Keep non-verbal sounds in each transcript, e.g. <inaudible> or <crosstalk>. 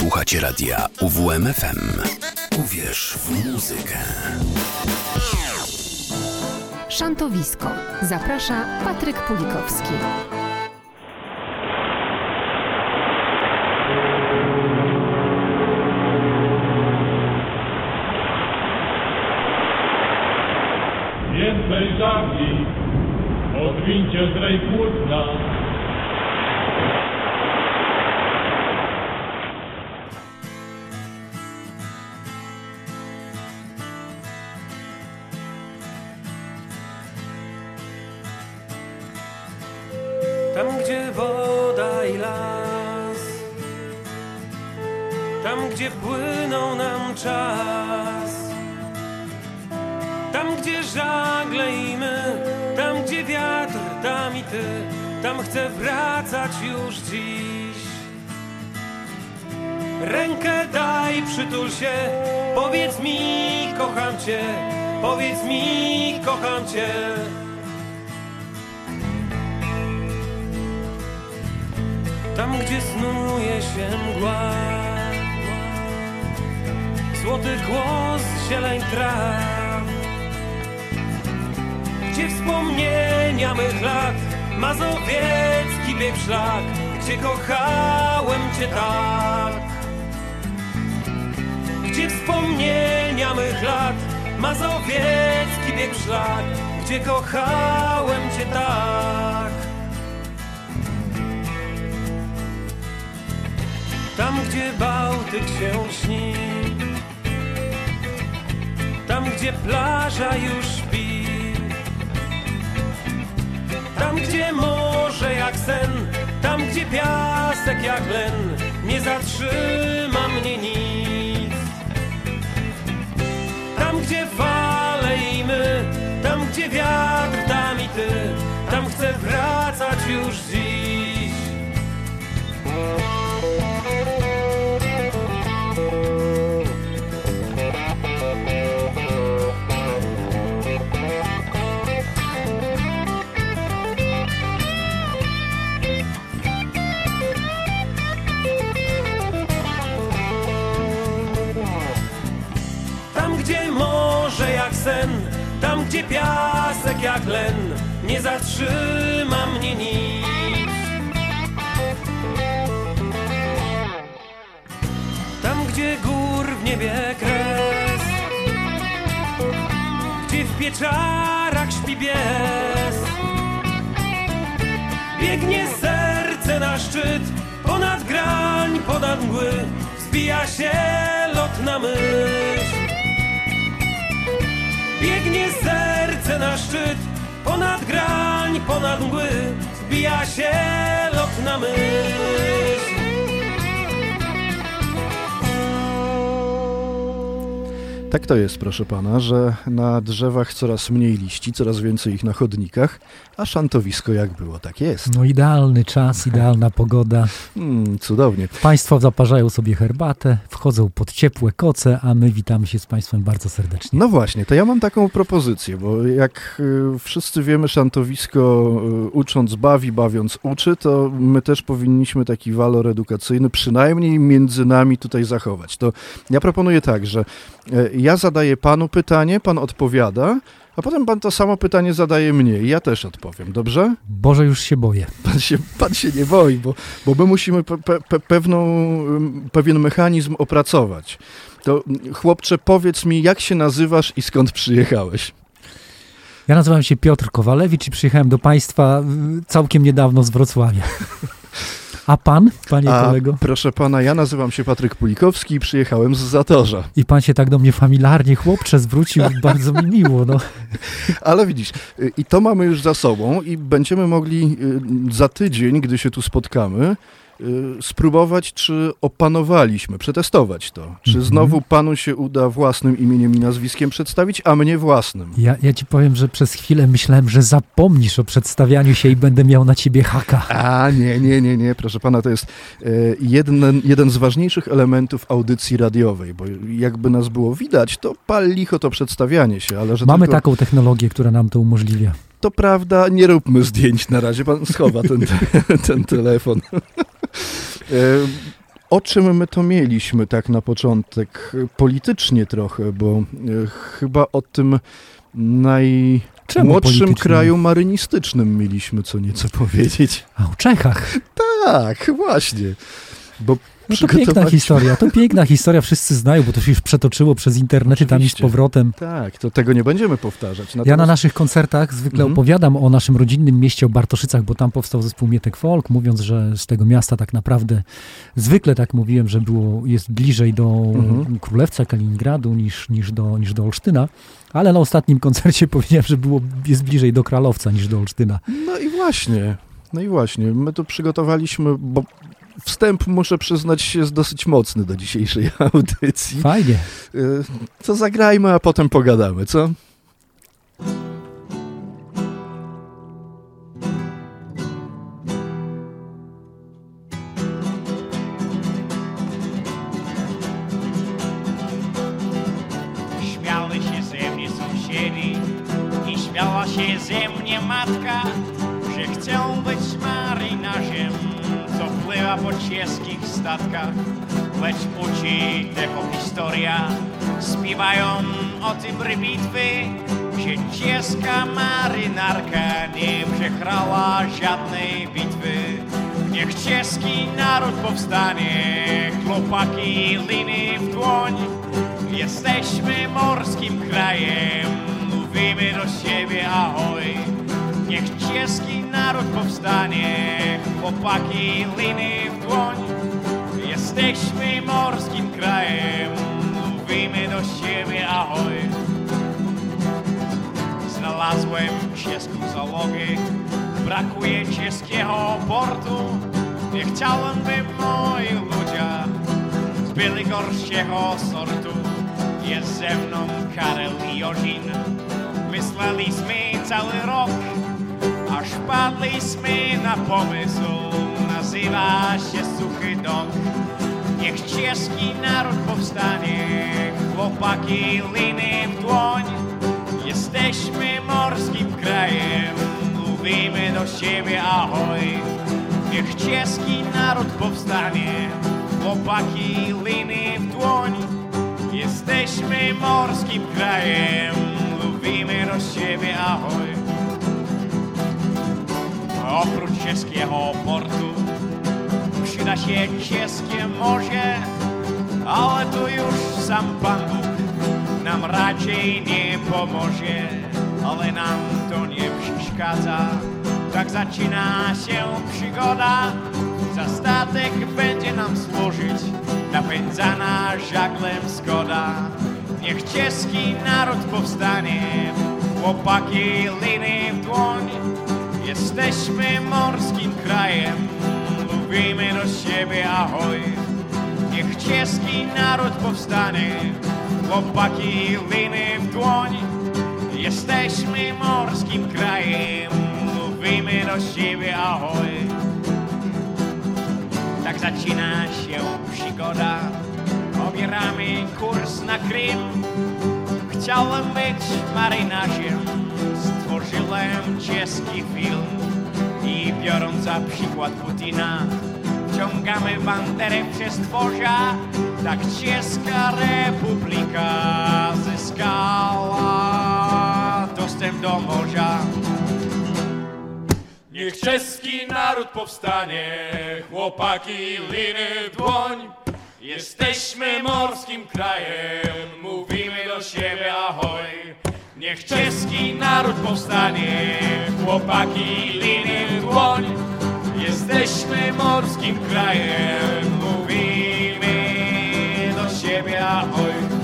Słuchacie radia UWMFM. Uwierz w muzykę. Szantowisko. Zaprasza Patryk Pulikowski. Więcej żagli, odwincie zdrej płótna. Kocham cię. Tam, gdzie snuje się mgła Złoty głos zieleń traw Gdzie wspomnienia mych lat Mazowiecki bieg szlak Gdzie kochałem Cię tak Gdzie wspomnienia mych lat Mazowiecki bieg szlak Gdzie kochałem Cię tak. Tam, gdzie Bałtyk się śni. Tam, gdzie plaża już śpi. Tam, gdzie morze jak sen. Tam, gdzie piasek jak len Nie zatrzyma mnie nic gdzie wiatr, tam i ty Tam chcę wracać już dziś piasek jak len, nie zatrzyma mnie nic. Tam, gdzie gór w niebie kres, gdzie w pieczarach śpi bies, biegnie serce na szczyt, ponad grań, ponad mgły, wzbija się lot na myśl. Biegnie serce na szczyt, ponad grań, ponad mgły, wzbija się lot na myśl. Tak to jest, proszę pana, że na drzewach coraz mniej liści, coraz więcej ich na chodnikach, a szantowisko jak było, tak jest. No idealny czas, <laughs> idealna pogoda. Mm, cudownie. Państwo zaparzają sobie herbatę, wchodzą pod ciepłe koce, a my witamy się z Państwem bardzo serdecznie. No właśnie, to ja mam taką propozycję, bo jak y, wszyscy wiemy, szantowisko y, ucząc bawi, bawiąc uczy, to my też powinniśmy taki walor edukacyjny przynajmniej między nami tutaj zachować. To ja proponuję tak, że y, ja zadaję panu pytanie, pan odpowiada, a potem pan to samo pytanie zadaje mnie i ja też odpowiem, dobrze? Boże, już się boję. Pan się, pan się nie boi, bo, bo my musimy pe, pe, pe, pewną, ym, pewien mechanizm opracować. To mm, chłopcze, powiedz mi, jak się nazywasz i skąd przyjechałeś? Ja nazywam się Piotr Kowalewicz i przyjechałem do Państwa y, całkiem niedawno z Wrocławia. <laughs> A Pan, Panie A kolego? proszę pana, ja nazywam się Patryk Pulikowski i przyjechałem z Zatorza. I Pan się tak do mnie familiarnie, chłopcze, zwrócił, <laughs> bardzo mi miło. No. Ale widzisz, y, i to mamy już za sobą i będziemy mogli y, za tydzień, gdy się tu spotkamy, spróbować, czy opanowaliśmy, przetestować to. Czy Mhm. znowu panu się uda własnym imieniem i nazwiskiem przedstawić, a mnie własnym. Ja, ja Ci powiem, że przez chwilę myślałem, że zapomnisz o przedstawianiu się i będę miał na Ciebie haka. A, nie, nie, nie, nie, proszę pana, to jest e, jeden, jeden z ważniejszych elementów audycji radiowej, bo jakby nas było widać, to pal licho to przedstawianie się, ale że Mamy tylko, taką technologię, która nam to umożliwia. to prawda, nie róbmy zdjęć na razie, pan schowa ten, <laughs> ten telefon. E, o czym my to mieliśmy tak na początek? Politycznie trochę, bo e, chyba o tym Czemu najmłodszym kraju marynistycznym mieliśmy co nieco powiedzieć. A o Czechach. Tak, właśnie. Bo No to piękna historia, to piękna historia, wszyscy znają, bo to się już przetoczyło przez internety tam i z powrotem. Tak, to tego nie będziemy powtarzać. Ja na Natomiast- naszych koncertach zwykle Mhm. opowiadam o naszym rodzinnym mieście, o Bartoszycach, bo tam powstał zespół Mietek Folk, mówiąc, że z tego miasta tak naprawdę, zwykle tak mówiłem, że było, jest bliżej do Mhm. Królewca Kaliningradu niż, niż, do, niż do Olsztyna, ale na ostatnim koncercie <laughs> powiedziałem, że było, jest bliżej do Kralowca niż do Olsztyna. No i właśnie, no i właśnie, my tu przygotowaliśmy, bo wstęp, muszę przyznać, jest dosyć mocny do dzisiejszej <laughs> audycji. Fajnie. Y, To zagrajmy, a potem pogadamy, co? Czeskich statkach. Lecz uczy tego historia, śpiewają o tym bitwy, że czeska marynarka nie przegrała żadnej bitwy. Niech czeski naród powstanie, chłopaki liny w dłoń. Jesteśmy morskim krajem, mówimy do siebie ahoj. Niech czeski naród powstanie, chłopaki liny w dłoń. Jesteśmy morskim krajem, mówimy do siebie ahoj. Znalazłem czeską załogę, brakuje czeskiego portu. Nie chciałem, by moi ludzie byli gorszego sortu. Jest ze mną Karel i Jożin. Myśleliśmy cały rok, aż padliśmy na pomysł. Nazywa się Suchy Dok. Niech czeski naród powstanie, chłopaki liny w dłoń. Jesteśmy morskim krajem, mówimy do siebie ahoj. Niech czeski naród powstanie, chłopaki liny w dłoń. Jesteśmy morskim krajem, mówimy do siebie ahoj. Oprócz czeskiego portu przyda się czeskie morze, ale tu już sam Pan Bóg nam raczej nie pomoże, ale nam to nie przeszkadza. Tak zaczyna się przygoda, za statek będzie nam służyć, napędzana żaglem zgoda. Niech czeski naród powstanie, chłopaki liny w dłoń. Jesteśmy morskim krajem, mówimy do siebie ahoj. Niech czeski naród powstanie, chłopaki liny w dłoń. Jesteśmy morskim krajem, mówimy do siebie ahoj. Tak zaczyna się przygoda, obieramy kurs na Krym. Chciałem być marynarzem, stworzyłem czeski film i biorąc za przykład Putina, wciągamy banderę przez tworza, tak czeska republika zyskała dostęp do morza. Niech czeski naród powstanie, chłopaki liny dłoń. Jesteśmy morskim krajem, mówimy do siebie ahoj. Niech czeski naród powstanie, chłopaki liny w dłoń. Jesteśmy morskim krajem, mówimy do siebie ahoj.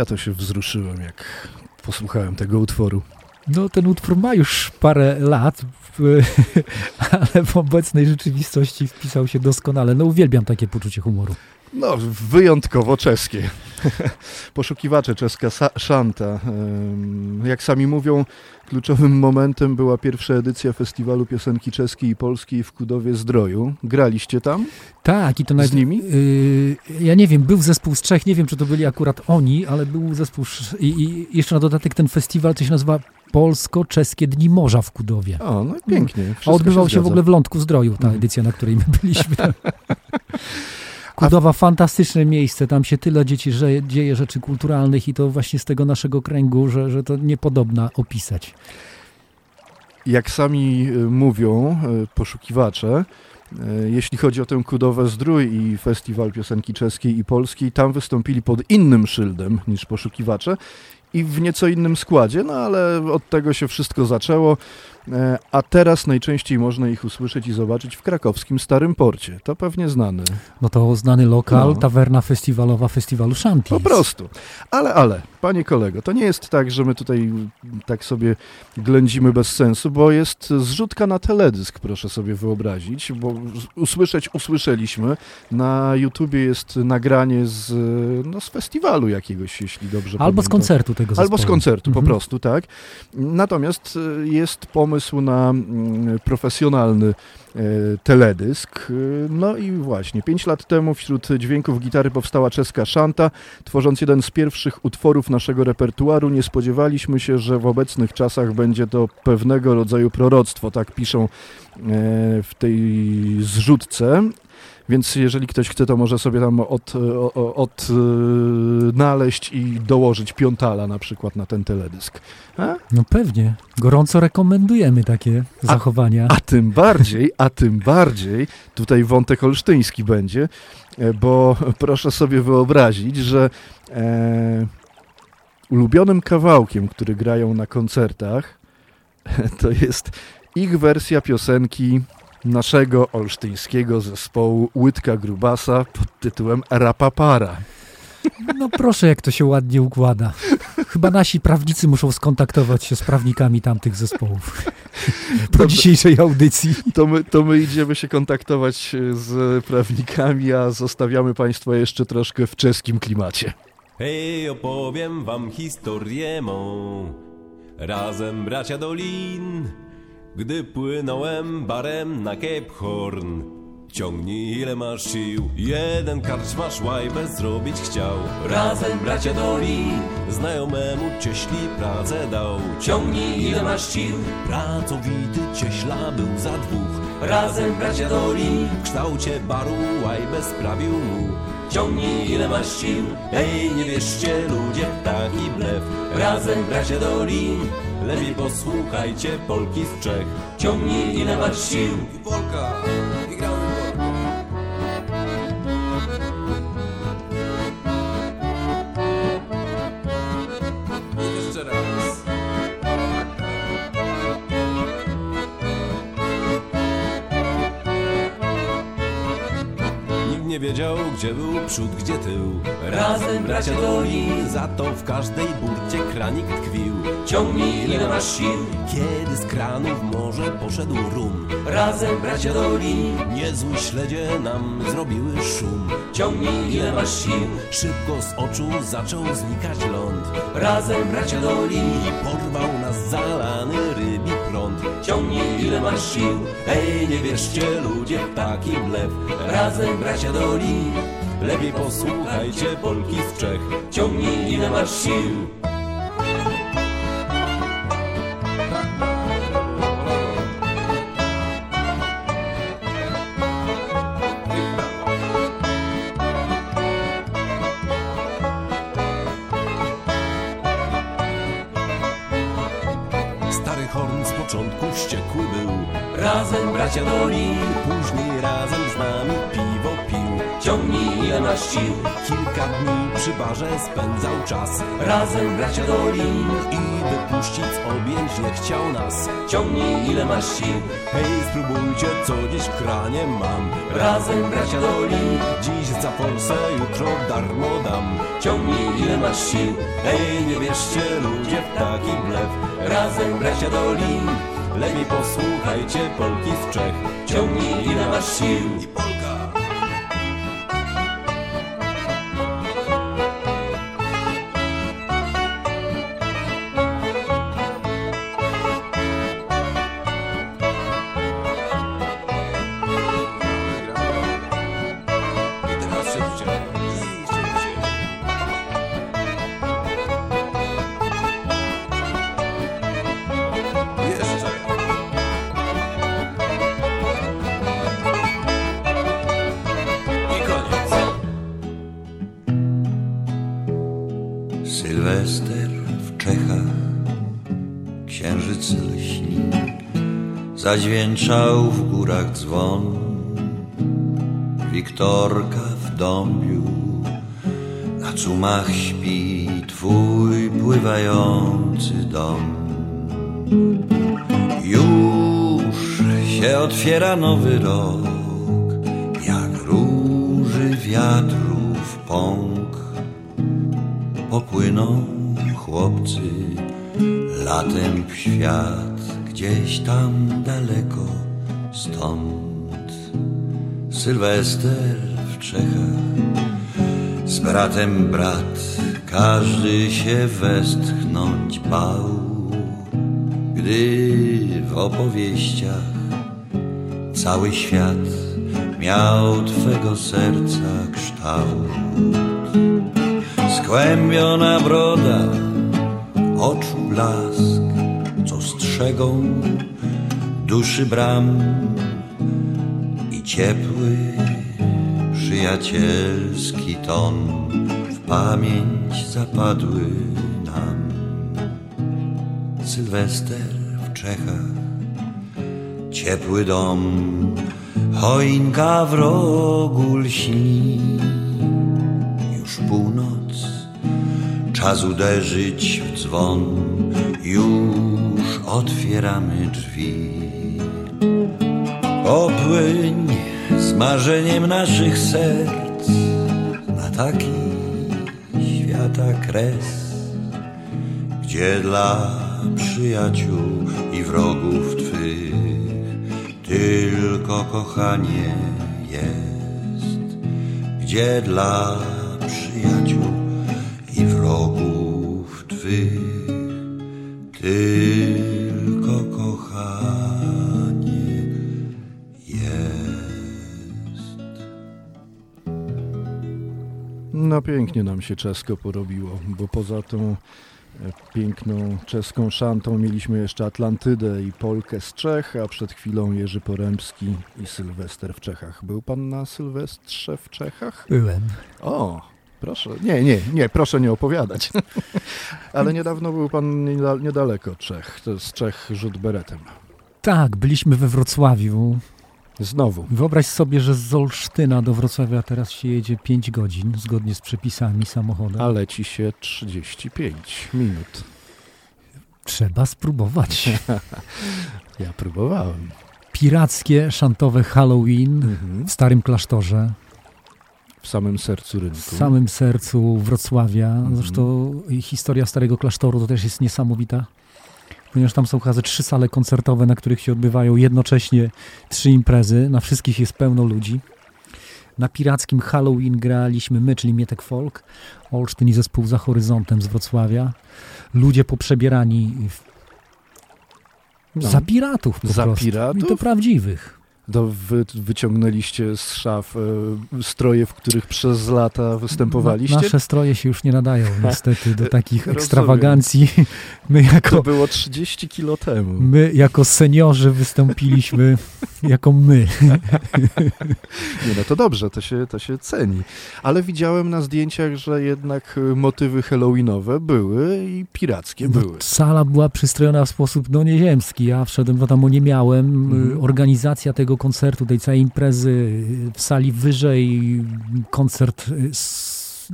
Ja to się wzruszyłem, jak posłuchałem tego utworu. No, ten utwór ma już parę lat, <laughs> ale w obecnej rzeczywistości wpisał się doskonale. No, uwielbiam takie poczucie humoru. No, wyjątkowo czeskie. <laughs> Poszukiwacze czeska szanta. Jak sami mówią, kluczowym momentem była pierwsza edycja Festiwalu Piosenki Czeskiej i Polskiej w Kudowie Zdroju. Graliście tam? Tak, i to nawet... nimi? y, ja nie wiem, był zespół z Czech, nie wiem, czy to byli akurat oni, ale był zespół... I, i jeszcze na dodatek ten festiwal, to się nazywa Polsko-Czeskie Dni Morza w Kudowie. O, no pięknie. A odbywał się, w zgadza. ogóle w Lądku Zdroju, ta Mhm. edycja, na której my byliśmy. <laughs> Kudowa, fantastyczne miejsce, tam się tyle dzieci że, dzieje rzeczy kulturalnych i to właśnie z tego naszego kręgu, że, że to niepodobna opisać. Jak sami y, mówią y, poszukiwacze, y, jeśli chodzi o tę Kudowę Zdrój i Festiwal Piosenki Czeskiej i Polskiej, tam wystąpili pod innym szyldem niż poszukiwacze i w nieco innym składzie, no ale od tego się wszystko zaczęło, a teraz najczęściej można ich usłyszeć i zobaczyć w krakowskim Starym Porcie. To pewnie znany. No to znany lokal, No. tawerna festiwalowa festiwalu Shanti. Po prostu. Ale, ale, panie kolego, to nie jest tak, że my tutaj tak sobie ględzimy bez sensu, bo jest zrzutka na teledysk, proszę sobie wyobrazić, bo z- usłyszeć usłyszeliśmy. Na YouTubie jest nagranie z, no, z festiwalu jakiegoś, jeśli dobrze Albo z pamiętam. koncertu tego zespołu. Albo z koncertu, po Mhm. prostu, tak. Natomiast y, jest pomysł na mm, profesjonalny e, teledysk. Y, No i właśnie, pięć lat temu wśród dźwięków gitary powstała czeska szanta. Tworząc jeden z pierwszych utworów naszego repertuaru, nie spodziewaliśmy się, że w obecnych czasach będzie to pewnego rodzaju proroctwo, tak piszą e, w tej zrzutce. Więc jeżeli ktoś chce, to może sobie tam od, o- o- odnaleźć i dołożyć piątala na przykład na ten teledysk. A? No pewnie. Gorąco rekomendujemy takie zachowania. A tym bardziej, a tym bardziej tutaj wątek olsztyński będzie, e, bo <laughs> proszę sobie wyobrazić, że e, ulubionym kawałkiem, który grają na koncertach, <laughs> to jest ich wersja piosenki naszego olsztyńskiego zespołu Łydka Grubasa pod tytułem Rapapara. No proszę, jak to się ładnie układa. Chyba nasi prawnicy muszą skontaktować się z prawnikami tamtych zespołów. <laughs> Po Dobrze. dzisiejszej audycji. To my, to my idziemy się kontaktować e, z prawnikami, a zostawiamy Państwa jeszcze troszkę w czeskim klimacie. Hej, opowiem wam historię mą. Razem bracia Dolin, gdy płynąłem barem na Cape Horn. Ciągnij ile masz sił, jeden karczmasz łajbę zrobić chciał. Razem bracia Dolin, znajomemu cieśli pracę dał. Ciągnij ile masz sił, pracowity cieśla był za dwóch. Razem bracia Dolin, w kształcie baru łajbę sprawił mu. Ciągnij ile masz sił, ej nie wierzcie ludzie w taki blef. Razem bracia Dolin, lepiej posłuchajcie Polki z Czech. Ciągnij ile masz sił. I Polka, i gramy nie wiedział, gdzie był przód, gdzie tył. Razem bracia Dolin, za to w każdej burcie kranik tkwił. Ciągnij ile masz sił, kiedy z kranu w morze poszedł rum. Razem bracia Dolin, niezły śledzie nam zrobiły szum. Ciągnij ile masz sił, szybko z oczu zaczął znikać ląd. Razem bracia Dolin i porwał nas zalany. Ciągnij ile masz sił, ej nie wierzcie ludzie w taki blef. Razem bracia Dolin, lepiej posłuchajcie Polki z Czech. Ciągnij ile masz sił. Dolin Później razem z nami piwo pił Ciągnij ile masz sił Kilka dni przy barze spędzał czas Razem bracia Dolin I wypuścić z objęć nie chciał nas. Ciągnij ile masz sił Hej, spróbujcie co dziś w kranie mam. Razem bracia Dolin Dziś za forsę, jutro darmo dam. Ciągnij ile masz sił Hej, nie wierzcie ludzie w taki blef. Razem bracia Dolin Lepiej posłuchajcie Polki z Czech. Ciągnij ile masz sił zadźwięczał w górach dzwon. Wiktorka w dąbiu, na cumach śpi twój pływający dom. Już się otwiera nowy rok, jak róży wiatrów pąk popłyną chłopcy latem w świat, gdzieś tam daleko stąd. Sylwester w Czechach, z bratem brat, każdy się westchnąć bał, gdy w opowieściach cały świat miał twego serca kształt. Skłębiona broda, oczu blask, strzegą duszy bram i ciepły, przyjacielski ton w pamięć zapadły nam. Sylwester w Czechach, ciepły dom, choinka w rogu lśni już północ, czas uderzyć w dzwon, już otwieramy drzwi. Opłyń z marzeniem naszych serc na taki świata kres, gdzie dla przyjaciół i wrogów twych tylko kochanie jest gdzie dla przyjaciół i wrogów twych tylko No pięknie nam się czesko porobiło, bo poza tą e, piękną czeską szantą mieliśmy jeszcze Atlantydę i Polkę z Czech, a przed chwilą Jerzy Porębski i Sylwester w Czechach. Był pan na Sylwestrze w Czechach? Byłem. O, proszę. Nie, nie, nie, proszę nie opowiadać. <laughs> Ale niedawno był pan nieda- niedaleko Czech. To z Czech rzut beretem. Tak, byliśmy we Wrocławiu. Znowu. Wyobraź sobie, że z Olsztyna do Wrocławia teraz się jedzie 5 godzin, zgodnie z przepisami samochodem. A leci się 35 minut. Trzeba spróbować. <laughs> Ja próbowałem. Pirackie, szantowe Halloween Mhm. w Starym Klasztorze, W samym sercu rynku. w samym sercu Wrocławia. Zresztą historia Starego Klasztoru to też jest niesamowita, ponieważ tam są chyba trzy sale koncertowe, na których się odbywają jednocześnie trzy imprezy. Na wszystkich jest pełno ludzi. Na pirackim Halloween graliśmy my, czyli Mietek Folk, Olsztyn i zespół Za Horyzontem z Wrocławia. Ludzie poprzebierani w, No. za piratów po Za prostu. piratów? I to prawdziwych. To wy, wyciągnęliście z szaf e, stroje, w których przez lata występowaliście? Na, nasze stroje się już nie nadają <laughs> niestety do takich Rozumiem. ekstrawagancji. My To jako, było 30 kilo temu. my jako seniorzy wystąpiliśmy <laughs> jako my. Nie, no to dobrze, to się, to się ceni. Ale widziałem na zdjęciach, że jednak motywy halloweenowe były i pirackie No, były. Sala była przystrojona w sposób no, nieziemski. Ja wszedłem, bo tam nie miałem. Mhm. Y, Organizacja tego koncertu, tej całej imprezy, w sali wyżej koncert y,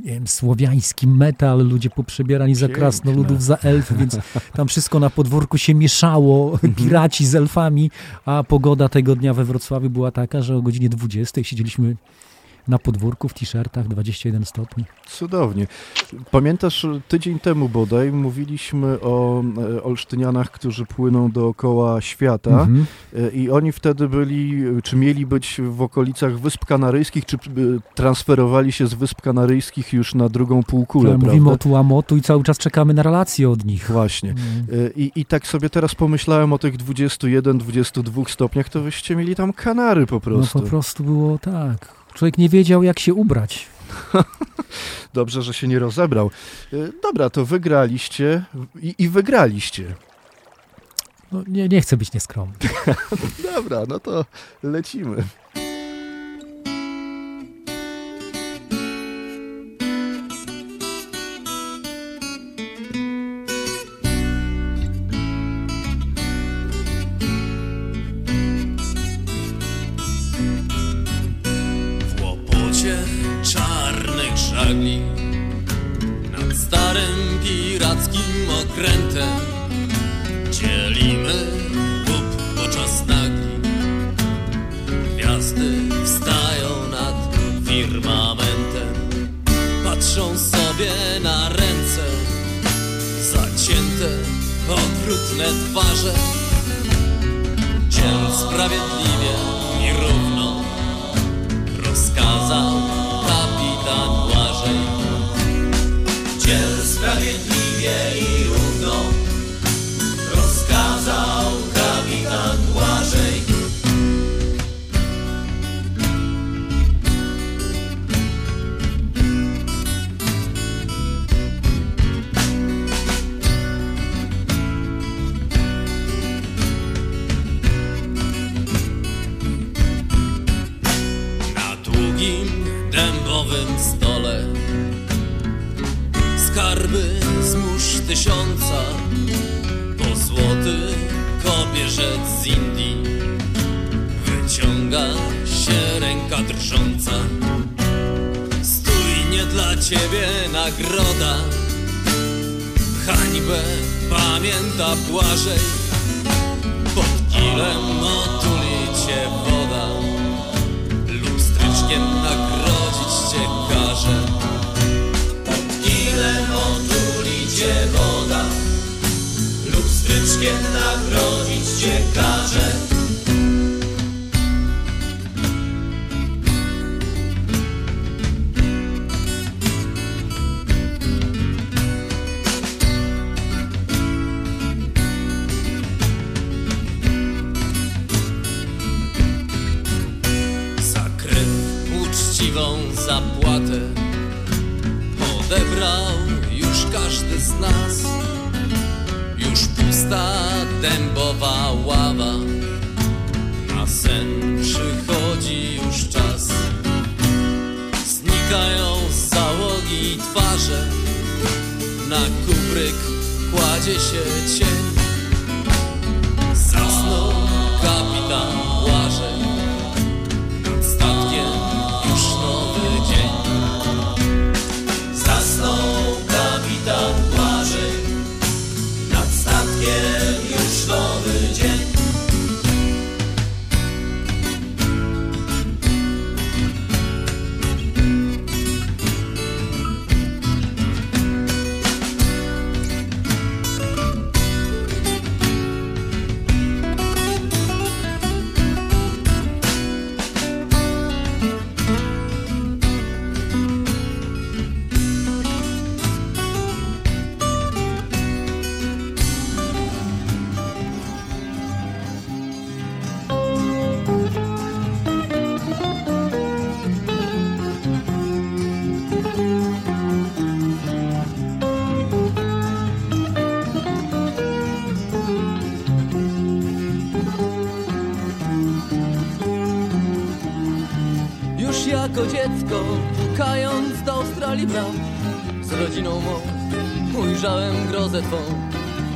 nie wiem, słowiański metal, ludzie poprzebierani za Piękne. krasnoludów, za elfy, więc <laughs> tam wszystko na podwórku się mieszało, piraci z elfami, a pogoda tego dnia we Wrocławiu była taka, że o godzinie 20 siedzieliśmy na podwórku w t-shirtach 21 stopni. Cudownie. Pamiętasz, tydzień temu bodaj mówiliśmy o e, Olsztynianach, którzy płyną dookoła świata Mhm. e, i oni wtedy byli, czy mieli być w okolicach Wysp Kanaryjskich, czy e, transferowali się z Wysp Kanaryjskich już na drugą półkulę, Tak, prawda? mówimy o Tuamotu i cały czas czekamy na relacje od nich. Właśnie. E, I, I tak sobie teraz pomyślałem o tych 21-22 stopniach, to wyście mieli tam Kanary po No prostu. po prostu było tak. Człowiek nie wiedział, jak się ubrać. <laughs> Dobrze, że się nie rozebrał. E, Dobra, to wygraliście i, i wygraliście. No, nie, nie chcę być nieskromny. <laughs> Dobra, no to lecimy.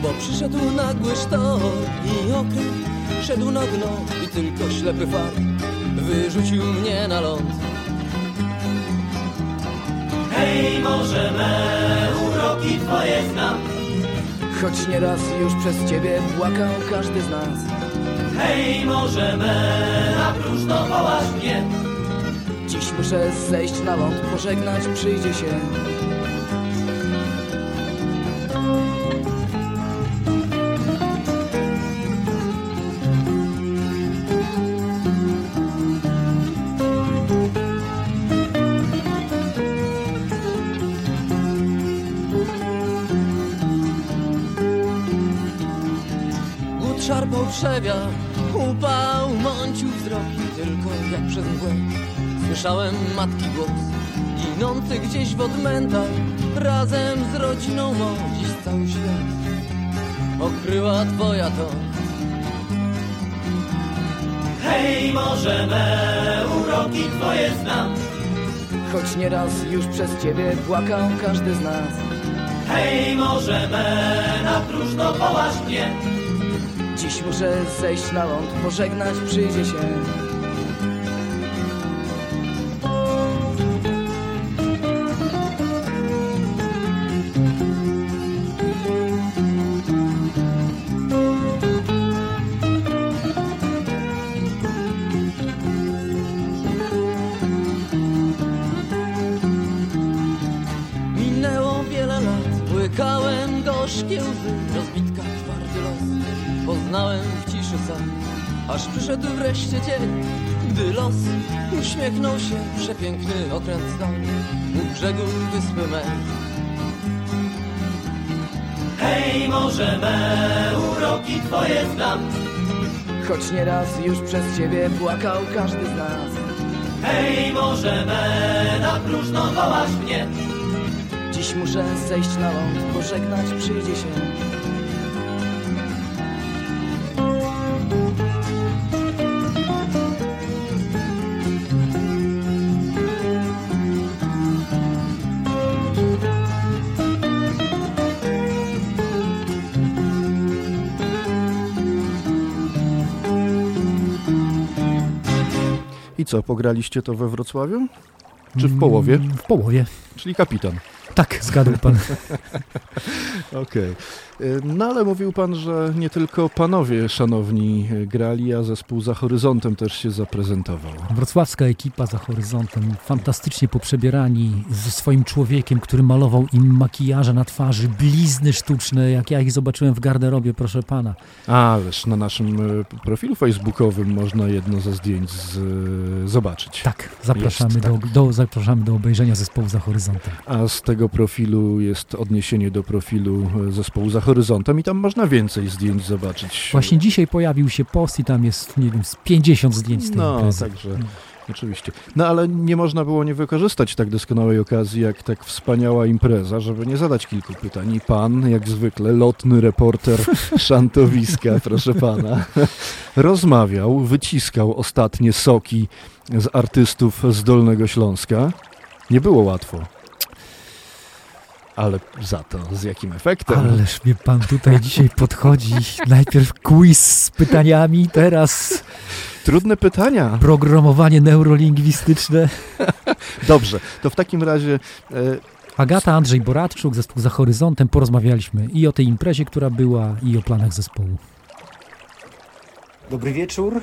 Bo przyszedł nagły sztorm i okręt szedł na dno i tylko ślepy fart wyrzucił mnie na ląd. Hej, może me uroki twoje znam Choć nieraz już przez ciebie płakał każdy z nas. Hej, może me na próżno wołasz mnie Dziś muszę zejść na ląd, pożegnać przyjdzie się. Przewia, upał mącił wzrok i tylko jak przez mgłę. Słyszałem matki głos, ginący gdzieś w odmętach Razem z rodziną mą dziś cały świat Okryła twoja to. Hej, może me uroki twoje znam. Choć nieraz już przez ciebie płakał każdy z nas. Hej, może me na próżno wołasz mnie Dziś muszę zejść na ląd, pożegnać przyjdzie się uśmiechnął się Przepiękny okręt stał u brzegu wyspy mej. Hej, może me uroki twoje znam. Choć nieraz już przez ciebie płakał każdy z nas. Hej, może me na próżno wołasz mnie. Dziś muszę zejść na ląd, pożegnać przyjdzie się co, pograliście to we Wrocławiu? Czy w połowie? W połowie. Czyli kapitan. Tak, zgadł pan. <laughs> Okej. Y, No ale mówił pan, że nie tylko panowie szanowni y, grali, a zespół za horyzontem też się zaprezentował. Wrocławska ekipa za horyzontem, fantastycznie poprzebierani, ze swoim człowiekiem, który malował im makijaże na twarzy, blizny sztuczne, jak ja ich zobaczyłem w garderobie, proszę pana. Ależ na naszym y, profilu facebookowym można jedno ze zdjęć z, zobaczyć. Tak, zapraszamy, Jest, do, tak. do, zapraszamy do obejrzenia zespołu za horyzontem. A z tego profilu jest odniesienie do profilu zespołu za horyzontem i tam można więcej zdjęć zobaczyć. Właśnie dzisiaj pojawił się post i tam jest, nie wiem, z 50 zdjęć z tej No, imprezy. także oczywiście. No ale nie można było nie wykorzystać tak doskonałej okazji, jak tak wspaniała impreza, żeby nie zadać kilku pytań. I pan, jak zwykle, lotny reporter <laughs> szantowiska, proszę pana, <laughs> rozmawiał, wyciskał ostatnie soki z artystów z Dolnego Śląska. Nie było łatwo. Ale za to z jakim efektem? Ależ mnie pan tutaj dzisiaj podchodzi. Najpierw quiz z pytaniami, teraz Trudne pytania. programowanie neurolingwistyczne. <laughs> Dobrze, to w takim razie e, Agata, Andrzej Boratczuk, zespół za horyzontem. Porozmawialiśmy i o tej imprezie, która była, i o planach zespołu. Dobry wieczór.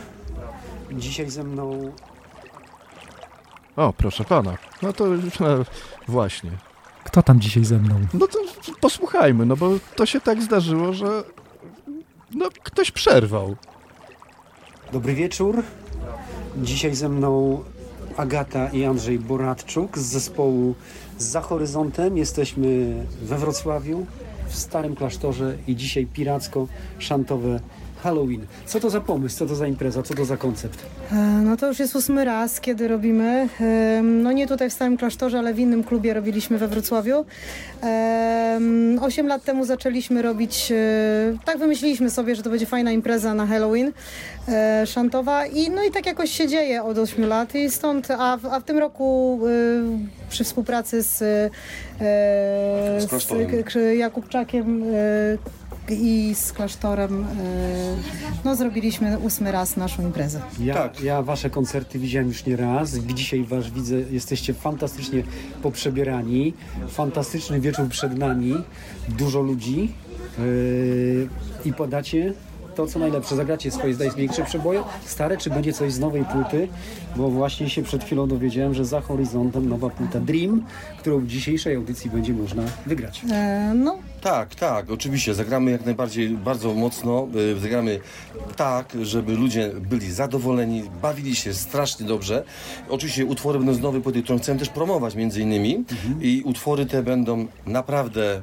Dzisiaj ze mną O, proszę pana. No to e, właśnie. Kto tam dzisiaj ze mną? No to posłuchajmy, no bo to się tak zdarzyło, że no ktoś przerwał. Dobry wieczór. Dzisiaj ze mną Agata i Andrzej Boratczuk z zespołu Za Horyzontem. Jesteśmy we Wrocławiu, w Starym Klasztorze i dzisiaj piracko-szantowe Halloween. Co to za pomysł, co to za impreza, co to za koncept? E, No to już jest ósmy raz, kiedy robimy. No nie tutaj w Starym Klasztorze, ale w innym klubie robiliśmy we Wrocławiu. Osiem lat temu zaczęliśmy robić, e, tak wymyśliliśmy sobie, że to będzie fajna impreza na Halloween e, szantowa i no i tak jakoś się dzieje od ośmiu lat i stąd, a w, a w tym roku przy współpracy z, Z z Jakubczakiem i z klasztorem e, no, zrobiliśmy ósmy raz naszą imprezę. Ja, ja wasze koncerty widziałem już nie raz. Dzisiaj was widzę, jesteście fantastycznie poprzebierani. Fantastyczny wieczór przed nami. Dużo ludzi. Yy, I podacie to, co najlepsze. Zagracie swoje, zdaje większe przeboje, stare, czy będzie coś z nowej płyty? Bo właśnie się przed chwilą dowiedziałem, że za horyzontem nowa płyta Dream, którą w dzisiejszej audycji będzie można wygrać. E, no, Tak, tak, oczywiście. Zagramy jak najbardziej, bardzo mocno. y, Zagramy tak, żeby ludzie byli zadowoleni, bawili się strasznie dobrze. Oczywiście utwory będą z nowej płyty, którą chcemy też promować między innymi. I utwory te będą naprawdę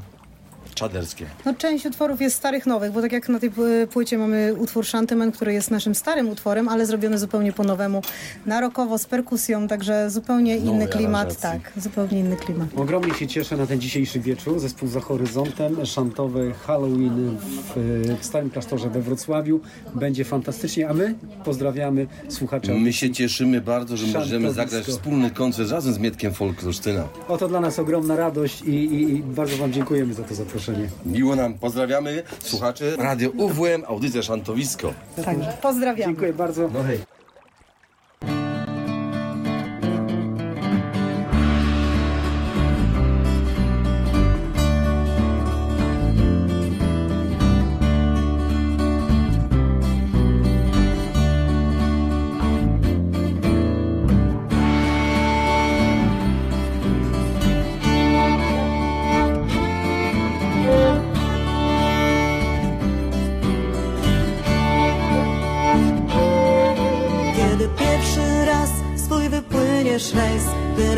czaderskie. No, część utworów jest starych, nowych, bo tak jak na tej pły- płycie mamy utwór Shantyman, który jest naszym starym utworem, ale zrobiony zupełnie po nowemu, na rockowo, z perkusją, także zupełnie inny Nowej klimat. aranżacji. Tak, zupełnie inny klimat. Ogromnie się cieszę na ten dzisiejszy wieczór. Zespół za horyzontem, szantowy Halloween w, w Starym Klasztorze we Wrocławiu. Będzie fantastycznie, a my pozdrawiamy słuchaczy. My się cieszymy bardzo, że możemy zagrać wspólny koncert razem z Mietkiem Folklorsztyna. Oto dla nas ogromna radość i, i, i bardzo Wam dziękujemy za to zaproszenie. Miło nam, pozdrawiamy słuchaczy Radio UWM, audycja Szantowisko. Także pozdrawiam. Dziękuję bardzo. No hej.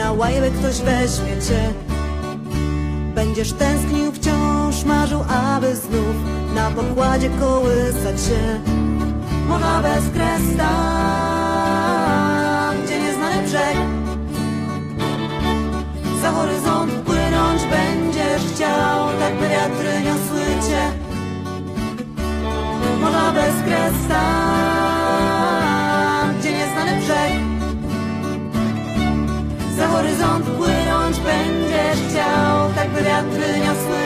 Na łajbę ktoś weźmie cię. Będziesz tęsknił wciąż, marzył, aby znów Na pokładzie kołysać się. Morza bez kres tam, gdzie nieznany brzeg. Za horyzont płynąć będziesz chciał Tak by wiatry niosły cię. Morza bez kres tam, wiatry niosły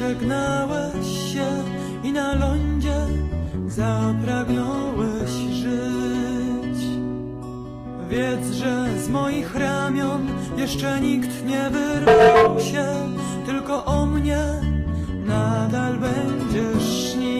Żegnałeś się i na lądzie zapragnąłeś żyć. Wiedz, że z moich ramion jeszcze nikt nie wyrwał się, tylko o mnie nadal będziesz śnić.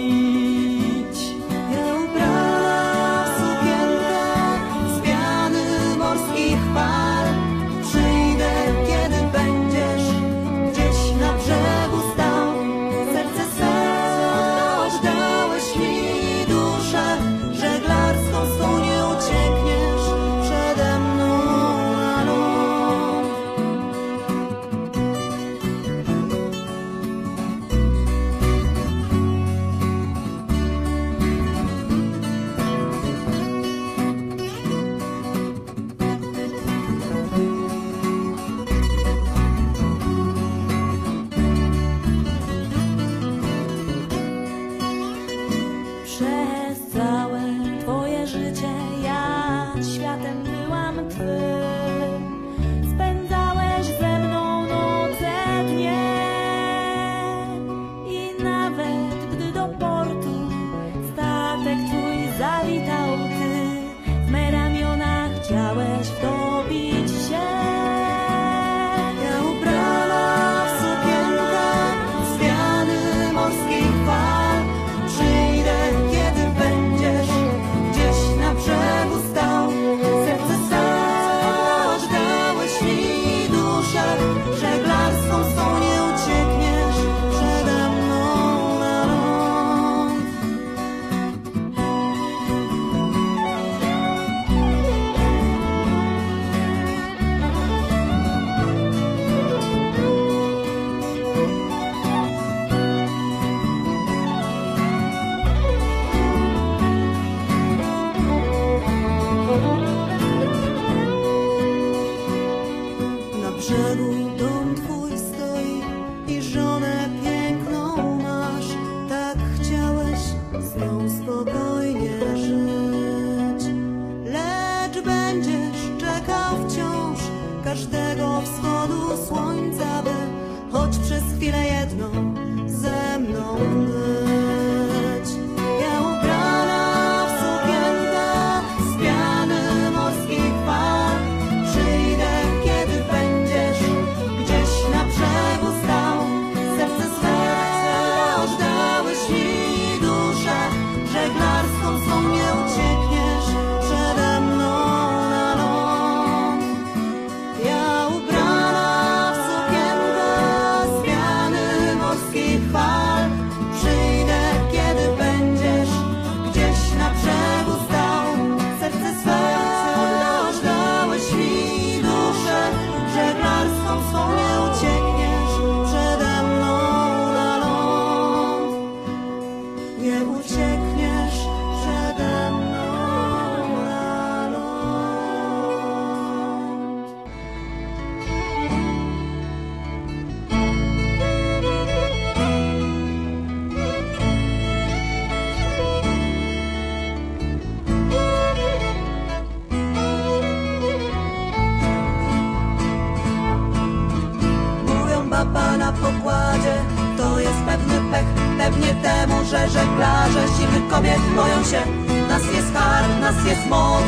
Żeglarze siwych kobiet boją się. Nas jest harm, nas jest moc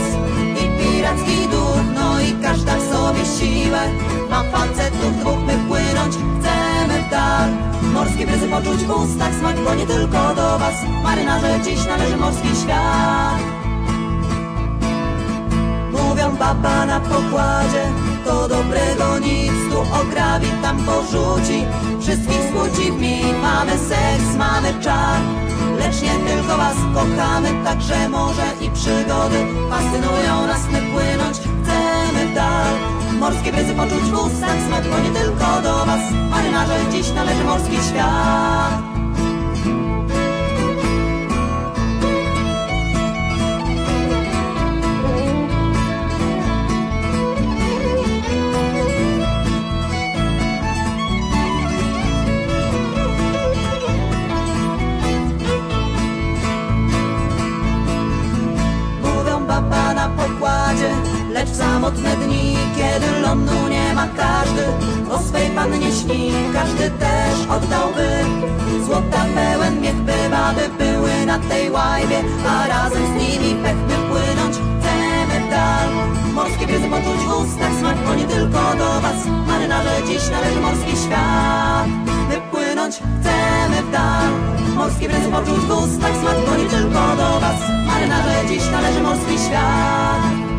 i piracki duch No i każda w sobie siłę, ma facetów dwóch My płynąć chcemy w dal. Morskie bryzy poczuć w ustach smak, bo nie tylko do was. Marynarze, dziś należy morski świat. Mówią baba na pokładzie To dobrego nic tu ograbi tam porzuci. Wszystkich w mi Mamy seks, mamy czar Lecz nie tylko was kochamy Także morze i przygody Fascynują nas, my płynąć chcemy dal. Morskie bryzy poczuć w ustach smak nie tylko do was Marynarze, dziś należy morski świat pokładzie Lecz w samotne dni, kiedy lądu nie ma każdy, o swej pannie śni, każdy też oddałby złota pełen miech bywa, by były na tej łajbie, a razem z nimi pech by płynąć chcemy dal. Morskie briezy poczuć w ustach smak, bo nie tylko do was, marynarze dziś należy morski świat. Wypłynąć chcemy w dal, morskie briezy poczuć w ustach smak, nie tylko do was, marynarze dziś należy morski świat.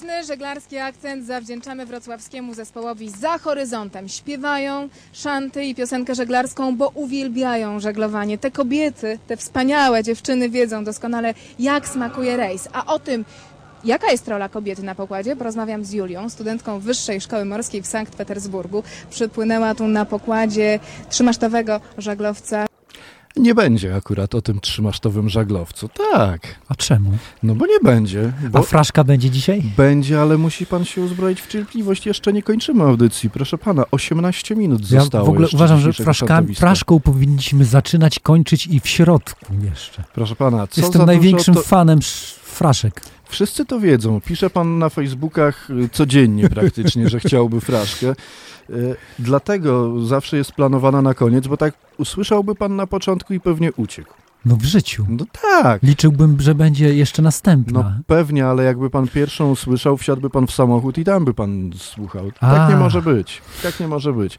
Muzyczny, żeglarski akcent zawdzięczamy wrocławskiemu zespołowi Za Horyzontem. Śpiewają szanty i piosenkę żeglarską, bo uwielbiają żeglowanie. Te kobiety, te wspaniałe dziewczyny wiedzą doskonale, jak smakuje rejs. A o tym, Jaka jest rola kobiety na pokładzie? Porozmawiam z Julią, studentką Wyższej Szkoły Morskiej w Sankt Petersburgu. Przypłynęła tu na pokładzie trzymasztowego żaglowca. Nie będzie akurat o tym trzymasztowym żaglowcu. Tak. A czemu? No bo nie będzie. Bo A fraszka będzie dzisiaj? Będzie, ale musi pan się uzbroić w cierpliwość. Jeszcze nie kończymy audycji. Proszę pana, 18 minut Ja zostało w ogóle uważam, że fraszka, fraszką powinniśmy zaczynać, kończyć i w środku jeszcze. Proszę pana, co Jestem największym to... fanem sz- fraszek. Wszyscy to wiedzą. Pisze pan na Facebookach y, codziennie praktycznie, że chciałby fraszkę. Y, Dlatego zawsze jest planowana na koniec, bo tak usłyszałby pan na początku i pewnie uciekł. No w życiu. No tak. Liczyłbym, że będzie jeszcze następna. No pewnie, ale jakby pan pierwszą usłyszał, wsiadłby pan w samochód i tam by pan słuchał. A. Tak nie może być. Tak nie może być.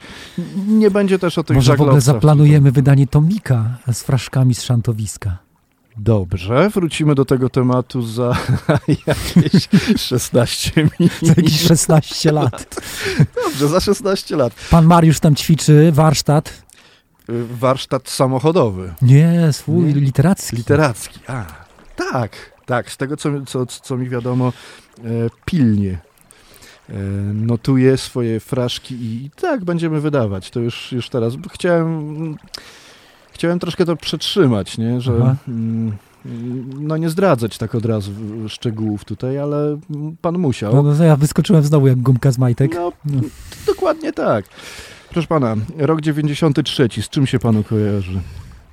Nie będzie też o tych Może w ogóle zaplanujemy wydanie tomika z fraszkami z szantowiska. Dobrze, wrócimy do tego tematu za <laughs> jakieś 16 minut. Za jakieś 16 lat. Dobrze, za 16 lat. Pan Mariusz tam ćwiczy warsztat. Y, Warsztat samochodowy. Nie, swój Nie? literacki. Literacki, a. Tak, tak, z tego co, co, co mi wiadomo, e, pilnie e, notuje swoje fraszki i tak będziemy wydawać. To już, już teraz. Chciałem, chciałem troszkę to przetrzymać, nie, że Aha. mm, no nie zdradzać tak od razu szczegółów tutaj, ale pan musiał. No, no, ja wyskoczyłem znowu jak gumka z majtek. No, dokładnie tak. Proszę pana, rok 93, z czym się panu kojarzy?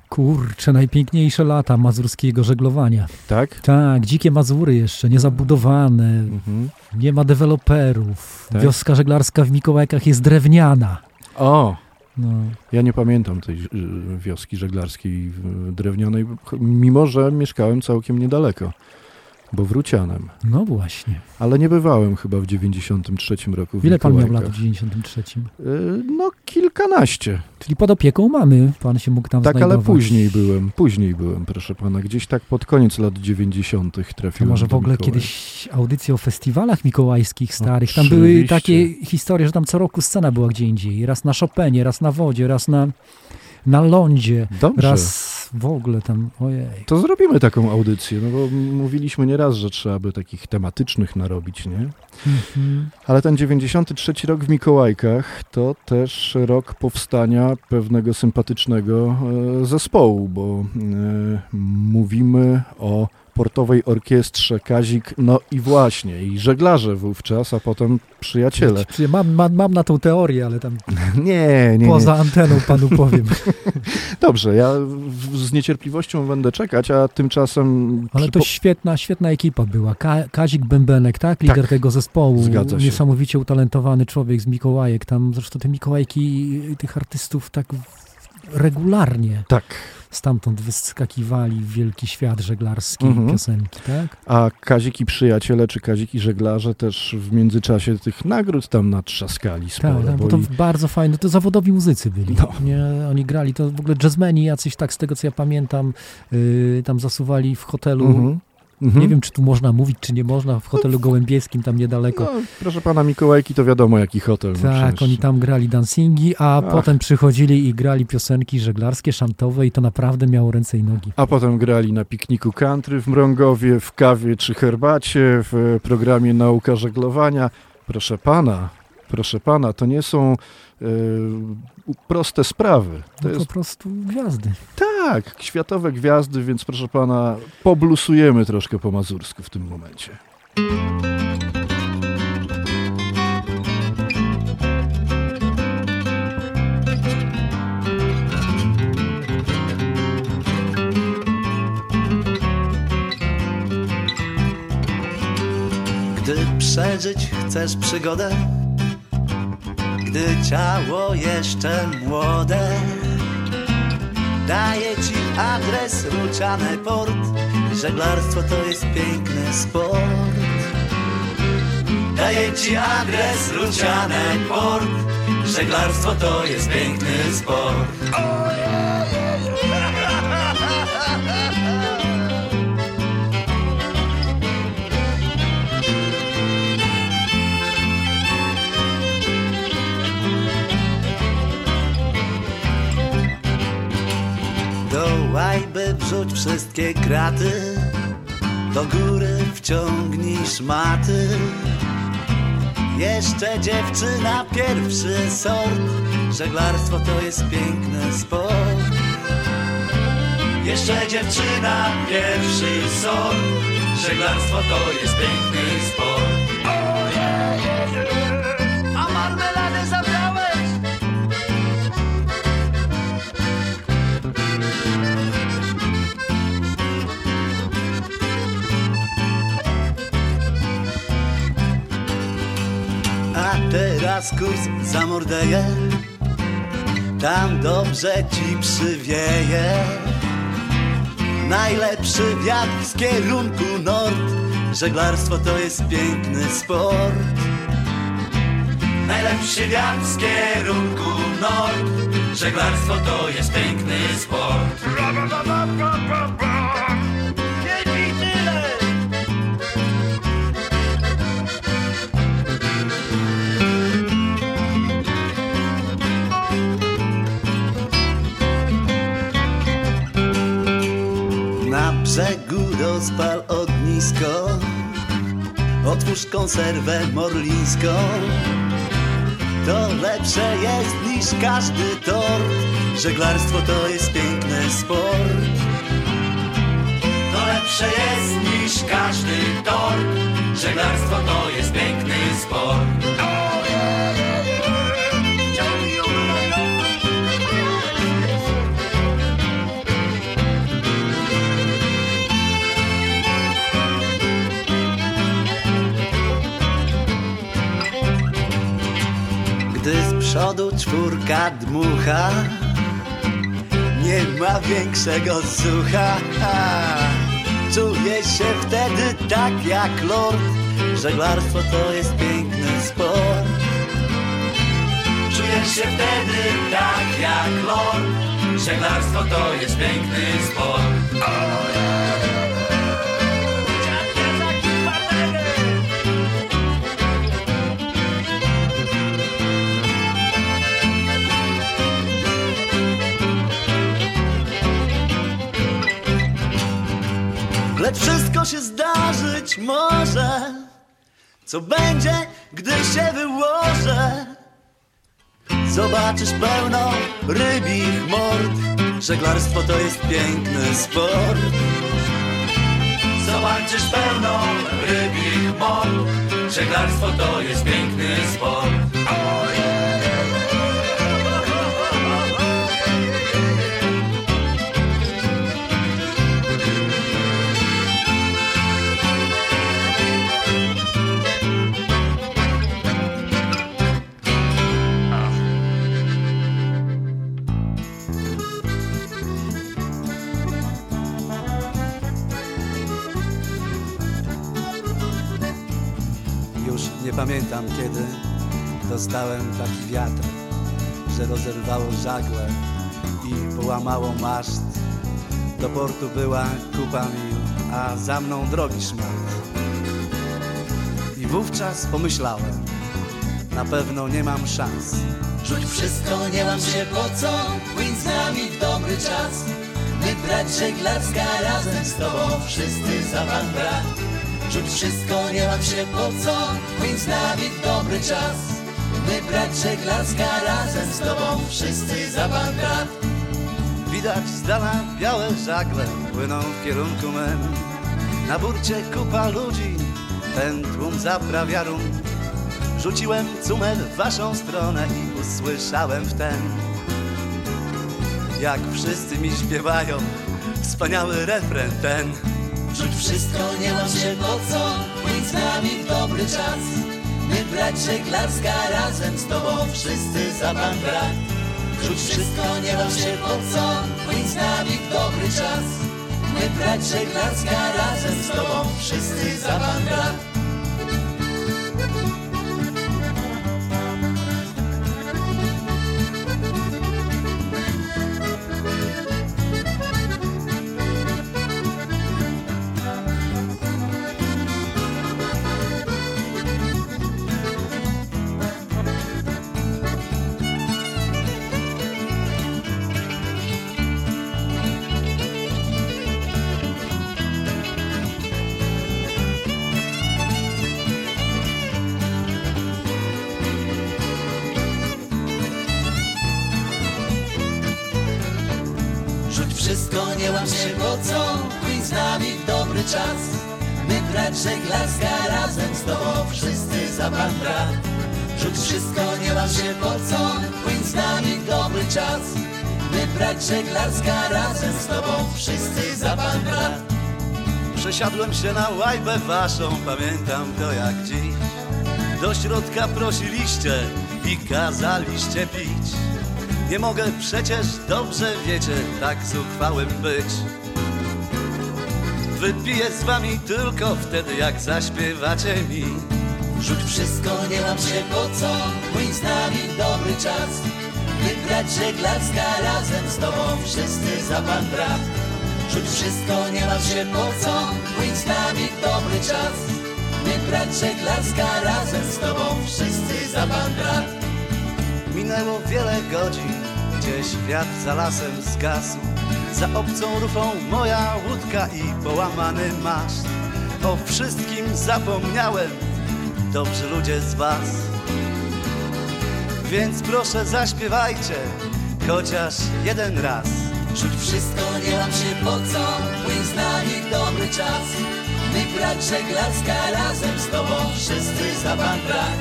Kurczę, najpiękniejsze lata mazurskiego żeglowania. Tak? Tak, dzikie Mazury jeszcze, niezabudowane, nie ma deweloperów. Tak? Wioska żeglarska w Mikołajkach jest drewniana. O! No. Ja nie pamiętam tej y, wioski żeglarskiej drewnianej, mimo że mieszkałem całkiem niedaleko, bo wrócianem. No właśnie. Ale nie bywałem chyba w 93 roku w Ile pan miał lat w 93? Y, No kilkanaście. Czyli pod opieką mamy, pan się mógł tam Tak, ale znajdować. później byłem, później byłem, proszę pana, gdzieś tak pod koniec lat 90. To trafiłem może w ogóle kiedyś audycje o festiwalach mikołajskich starych. Tam były Oczywiście. takie historie, że tam co roku scena była gdzie indziej. Raz na Chopinie, raz na wodzie, raz na, na lądzie. Dobrze. Raz w ogóle tam, ojej. To zrobimy taką audycję, no bo mówiliśmy nieraz, że trzeba by takich tematycznych narobić, nie? Mhm. Ale ten 93 rok w Mikołajkach to też rok powstania pewnego sympatycznego e, zespołu, bo e, mówimy o portowej orkiestrze Kazik, no i właśnie, i żeglarze wówczas, a potem przyjaciele. Przy- Mam, mam, mam na tą teorię, ale tam <laughs> Nie, nie, poza nie. anteną panu powiem. <laughs> Dobrze, ja z niecierpliwością będę czekać, a tymczasem... Ale to świetna, świetna ekipa była. Ka Kazik Bębenek, tak? Lider Tak. tego zespołu. Zgadza się. Niesamowicie utalentowany człowiek z Mikołajek. Tam zresztą te Mikołajki tych artystów tak regularnie Tak. stamtąd wyskakiwali w wielki świat żeglarski Mhm. piosenki, tak? A Kazik i przyjaciele, czy Kazik i żeglarze też w międzyczasie tych nagród tam natrzaskali sporo. Tak, tak, bo bo to i- bardzo fajne, to zawodowi muzycy byli. No. Nie, oni grali, to w ogóle jazzmeni jacyś tak z tego co ja pamiętam, yy, tam zasuwali w hotelu. Mhm. Mhm. Nie wiem, czy tu można mówić, czy nie można, w hotelu gołębieskim tam niedaleko. No, proszę pana Mikołajki, to wiadomo jaki hotel. no Tak, przecież. oni tam grali dancingi, a Ach. potem przychodzili i grali piosenki żeglarskie, szantowe i to naprawdę miało ręce i nogi. A potem grali na pikniku country w Mrągowie, w kawie czy herbacie, w programie Nauka Żeglowania. Proszę pana, proszę pana, to nie są e, proste sprawy. To No jest po prostu gwiazdy. Tak, kwiatowe gwiazdy, więc proszę pana, poblusujemy troszkę po mazursku w tym momencie. Gdy przeżyć chcesz przygodę, gdy ciało jeszcze młode, daję ci adres Ruciane Port. Żeglarstwo to jest piękny sport. Daję ci adres Ruciane Port. Żeglarstwo to jest piękny sport. Do łajby wrzuć wszystkie kraty, do góry wciągnij szmaty. Jeszcze dziewczyna pierwszy sort, żeglarstwo to jest piękny sport. Jeszcze dziewczyna pierwszy sort, żeglarstwo to jest piękny sport. A marmeladę teraz kurs za Mordeję Tam dobrze ci przywieje. Najlepszy wiatr z kierunku nord Żeglarstwo to jest piękny sport. Najlepszy wiatr z kierunku nord Żeglarstwo to jest piękny sport brzegu rozpal ognisko. Otwórz konserwę morlińską. To lepsze jest niż każdy tort. Żeglarstwo to jest piękny sport. To lepsze jest niż każdy tort. Żeglarstwo to jest piękny sport przodu czwórka dmucha. Nie ma większego sucha. Czuję się wtedy tak jak lord. Żeglarstwo to jest piękny sport. Czuję się wtedy tak jak lord. Żeglarstwo to jest piękny sport Lecz wszystko się zdarzyć może. Co będzie, gdy się wyłożę? Zobaczysz pełno rybich mord. Żeglarstwo to jest piękny sport. Zobaczysz pełno rybich mord. Żeglarstwo to jest piękny sport nie pamiętam kiedy dostałem taki wiatr, że rozerwało żagle i połamało maszt. Do portu była kupa mil, a za mną drogi szmat. I wówczas pomyślałem, na pewno nie mam szans. Rzuć wszystko, nie mam się po co Płyń z nami w dobry czas My brać żeglarska razem z tobą Wszyscy za pan brat Rzuć wszystko, nie mam się po co Płyń z nami w dobry czas My brać żeglarska razem z tobą Wszyscy za pan brat Widać z dala białe żagle płyną w kierunku men. Na burcie kupa ludzi, ten tłum zaprawia rum. Rzuciłem cumę w waszą stronę i usłyszałem w ten. Jak wszyscy mi śpiewają, wspaniały refren ten. Rzuć wszystko, nie mam się po co, płyń z nami w dobry czas. My brać żeglarska razem z tobą, wszyscy za pan brat. Rzuć wszystko, nie mam się po co, płyń z nami w dobry czas. My brać żeglarska razem z tobą, wszyscy za pan. Żeglarska razem z tobą, wszyscy za pan brat. Przesiadłem się na łajbę waszą, pamiętam to jak dziś. Do środka prosiliście i kazaliście pić. Nie mogę przecież, dobrze wiecie, tak zuchwałym być. Wypiję z wami tylko wtedy, jak zaśpiewacie mi. Rzuć wszystko, nie mam się po co, płyń z nami dobry czas. Wybrać żeglarska razem z tobą, wszyscy za pan brat. Rzuć wszystko, nie mam się po co, płyń z nami w dobry czas. Wybrać żeglarska razem z tobą, wszyscy za pan brat. Minęło wiele godzin, gdzie świat za lasem zgasł. Za obcą rufą moja łódka i połamany maszt. O wszystkim zapomniałem, dobrzy ludzie z was. Więc proszę zaśpiewajcie, chociaż jeden raz. Rzuć wszystko, nie mam się po co, płyń z nami dobry czas. My brać żeglarska razem z tobą, wszyscy za pan brat.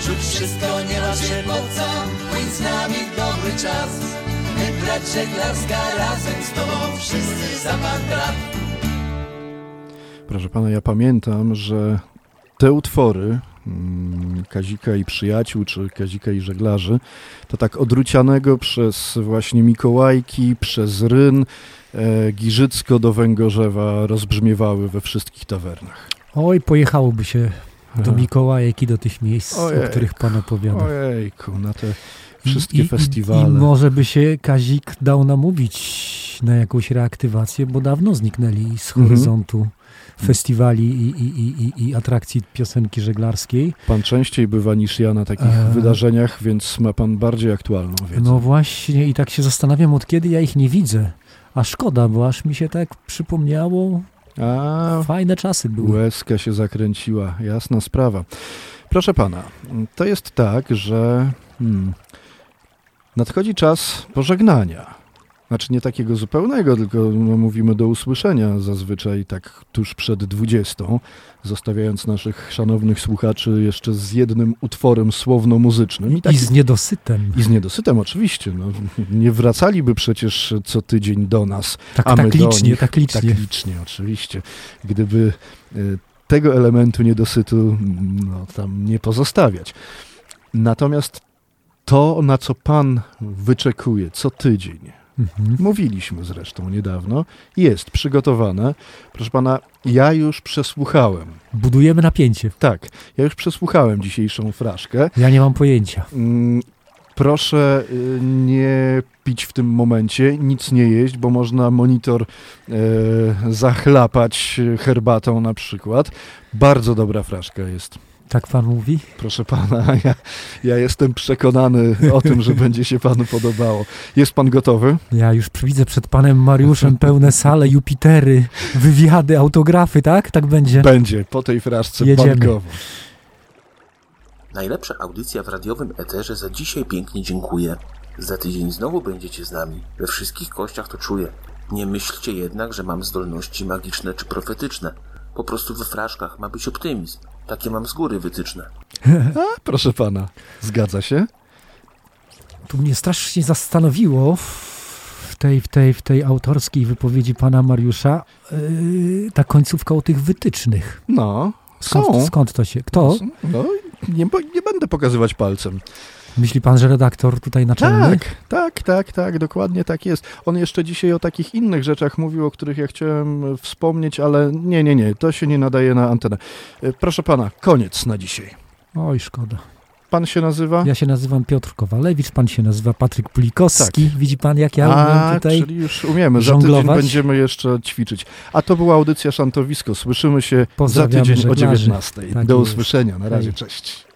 Rzuć wszystko, nie mam się po co, płyń z nami dobry czas. My brać żeglarska razem z tobą, wszyscy za pan brat. Proszę pana, ja pamiętam, że te utwory Kazika i Przyjaciół, czy Kazika i Żeglarzy, to tak odrucianego przez właśnie Mikołajki, przez Ryn, e, Giżycko do Węgorzewa rozbrzmiewały we wszystkich tawernach. Oj, pojechałoby się do. Mikołajek i do tych miejsc, o Ojejku, których pan opowiada. Ojejku, na te wszystkie I, i, festiwale. I może by się Kazik dał namówić na jakąś reaktywację, bo dawno zniknęli z Mhm. Festiwali i, i, i, i, atrakcji piosenki żeglarskiej. Pan częściej bywa niż ja na takich Eee. wydarzeniach, więc ma pan bardziej aktualną wiedzę. No właśnie i tak się zastanawiam, od kiedy ja ich nie widzę. A szkoda, bo aż mi się tak przypomniało. A, Fajne czasy były. Łezka się zakręciła, jasna sprawa. Proszę pana, to jest tak, że hmm, nadchodzi czas pożegnania. Znaczy nie takiego zupełnego, tylko no, mówimy do usłyszenia zazwyczaj tak tuż przed 20, zostawiając naszych szanownych słuchaczy jeszcze z jednym utworem słowno-muzycznym. I z niedosytem. I z niedosytem oczywiście. No, <laughs> nie wracaliby przecież co tydzień do nas. Tak- a my tak do licznie, nich, tak licznie. Tak licznie, oczywiście. Gdyby y, tego elementu niedosytu mm, no, tam nie pozostawiać. Natomiast to, na co pan wyczekuje co tydzień, Mhm. mówiliśmy zresztą niedawno, jest przygotowane. Proszę pana, ja już przesłuchałem. Budujemy napięcie. Tak, ja już przesłuchałem dzisiejszą fraszkę. Ja nie mam pojęcia. Mm, Proszę y, nie pić w tym momencie, nic nie jeść, bo można monitor e, zachlapać herbatą na przykład. Bardzo dobra fraszka jest. Tak pan mówi? Proszę pana, <laughs> ja, ja jestem przekonany o tym, że będzie się panu podobało. Jest pan gotowy? Ja już widzę przed panem Mariuszem pełne sale, Jupitery, wywiady, autografy, tak? Tak będzie? Będzie, po tej fraszce Jedziemy. bankowo. Najlepsza audycja w radiowym eterze za dzisiaj pięknie dziękuję. Za tydzień znowu będziecie z nami. We wszystkich kościach to czuję. Nie myślcie jednak, że mam zdolności magiczne czy profetyczne. Po prostu we fraszkach ma być optymizm. Takie mam z góry wytyczne. A, proszę pana, zgadza się? Tu mnie strasznie zastanowiło w tej, w tej, w tej autorskiej wypowiedzi pana Mariusza yy, ta końcówka o tych wytycznych. No, Skąd, są. skąd to się? Kto? No, nie, bo- nie będę pokazywać palcem. Myśli pan, że redaktor tutaj naczelny? Tak, tak, tak, tak, dokładnie tak jest. On jeszcze dzisiaj o takich innych rzeczach mówił, o których ja chciałem wspomnieć, ale nie, nie, nie, to się nie nadaje na antenę. E, Proszę pana, koniec na dzisiaj. Oj, szkoda. Pan się nazywa? Ja się nazywam Piotr Kowalewicz, pan się nazywa Patryk Pulikowski. Widzi pan, jak ja Tak. A, umiem tutaj czyli już umiemy. Za tydzień żonglować? będziemy jeszcze ćwiczyć. A to była audycja Szantowisko. Słyszymy się za tydzień o żeglarzy. 19. Tak Do usłyszenia. Na razie, cześć.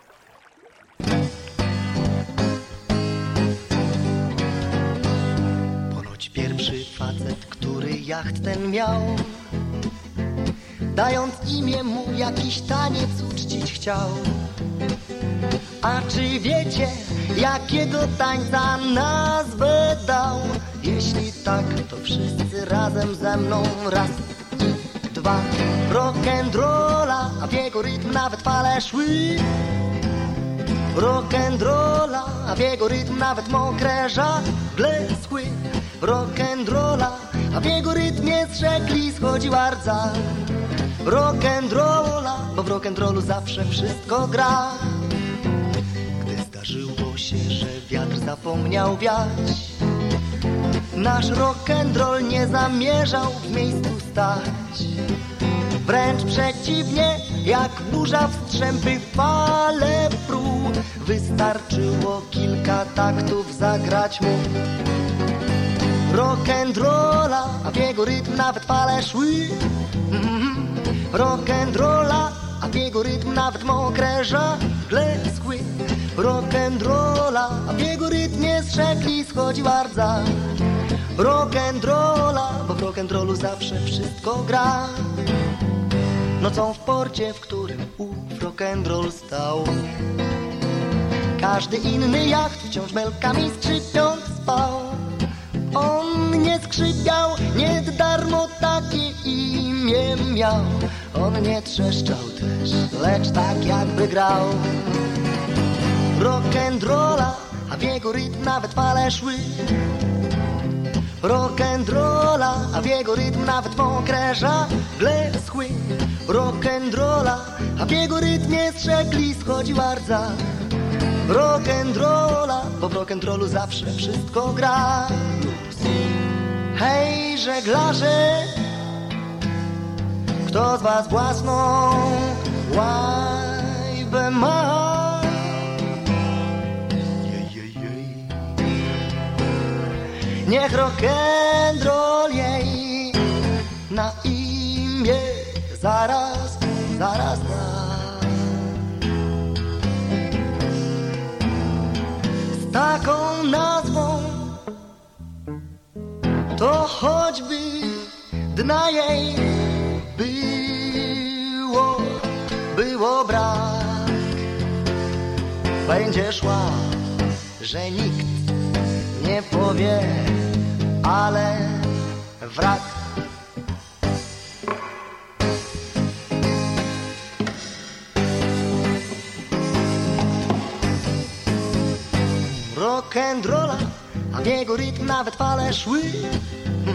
Jacht ten miał. Dając imię mu jakiś taniec uczcić chciał. A czy wiecie, jakiego tańca nazwę dał? Jeśli tak, to wszyscy razem ze mną raz i dwa. Rock'n'rolla, a w jego rytm nawet fale szły. Rock'n'rolla, a w jego rytm nawet mokre żagle schły. Rock'n'rolla, a w jego rytmie z rzekli schodziła rdza Rock'n'rolla, bo w rock'n'rollu zawsze wszystko gra. Gdy zdarzyło się, że wiatr zapomniał wiać Nasz rock'n'roll nie zamierzał w miejscu stać. Wręcz przeciwnie, jak burza w strzępy fale pruł Wystarczyło kilka taktów zagrać mu Rock'n'rolla, a w jego rytm nawet fale szły. Mhm. Rock'n'rolla, a w jego rytm nawet mokre żagle schły. Rock'n'rolla, a w jego rytmie z rzekli schodziła rdza Rock'n'rolla, bo w rock'n'rollu zawsze wszystko gra. Nocą w porcie, w którym ów rock'n'roll stał. Każdy inny jacht wciąż belkami skrzypiąc spał On nie skrzypiał, nie darmo takie imię miał. On nie trzeszczał też, lecz tak jakby grał. Rock'n'rolla, a w jego rytm nawet fale szły. Rock'n'rolla, a w jego rytm nawet mokre żagle schły. Rock'n'rolla, a w jego rytmie z rzekli schodziła rdza Rock'n'rolla, bo w rock'n'rollu zawsze wszystko gra Hej żeglarze, kto z was własną łajbę ma? Niech rock'n'roll jej na imię zaraz, zaraz da. Z taką nazwą to choćby dna jej było, było brak. Będzie szła, że nikt nie powie, ale wrak. Rock'n'rolla, w jego rytm nawet fale szły.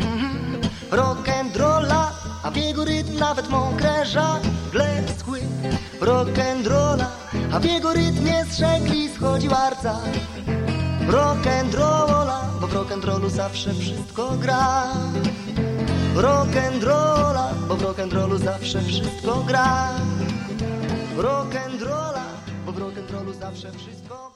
<laughs> Rock'n'rolla, a w jego rytm nawet mokre żagle schły. Rock'n'rolla, a w jego rytmie z rzekli schodziła rdza. Rock'n'rolla, bo w rock'n'rollu zawsze wszystko gra. Rock'n'rolla, bo w rock'n'rollu zawsze wszystko gra. Rock'n'rolla, bo w rock'n'rollu zawsze wszystko.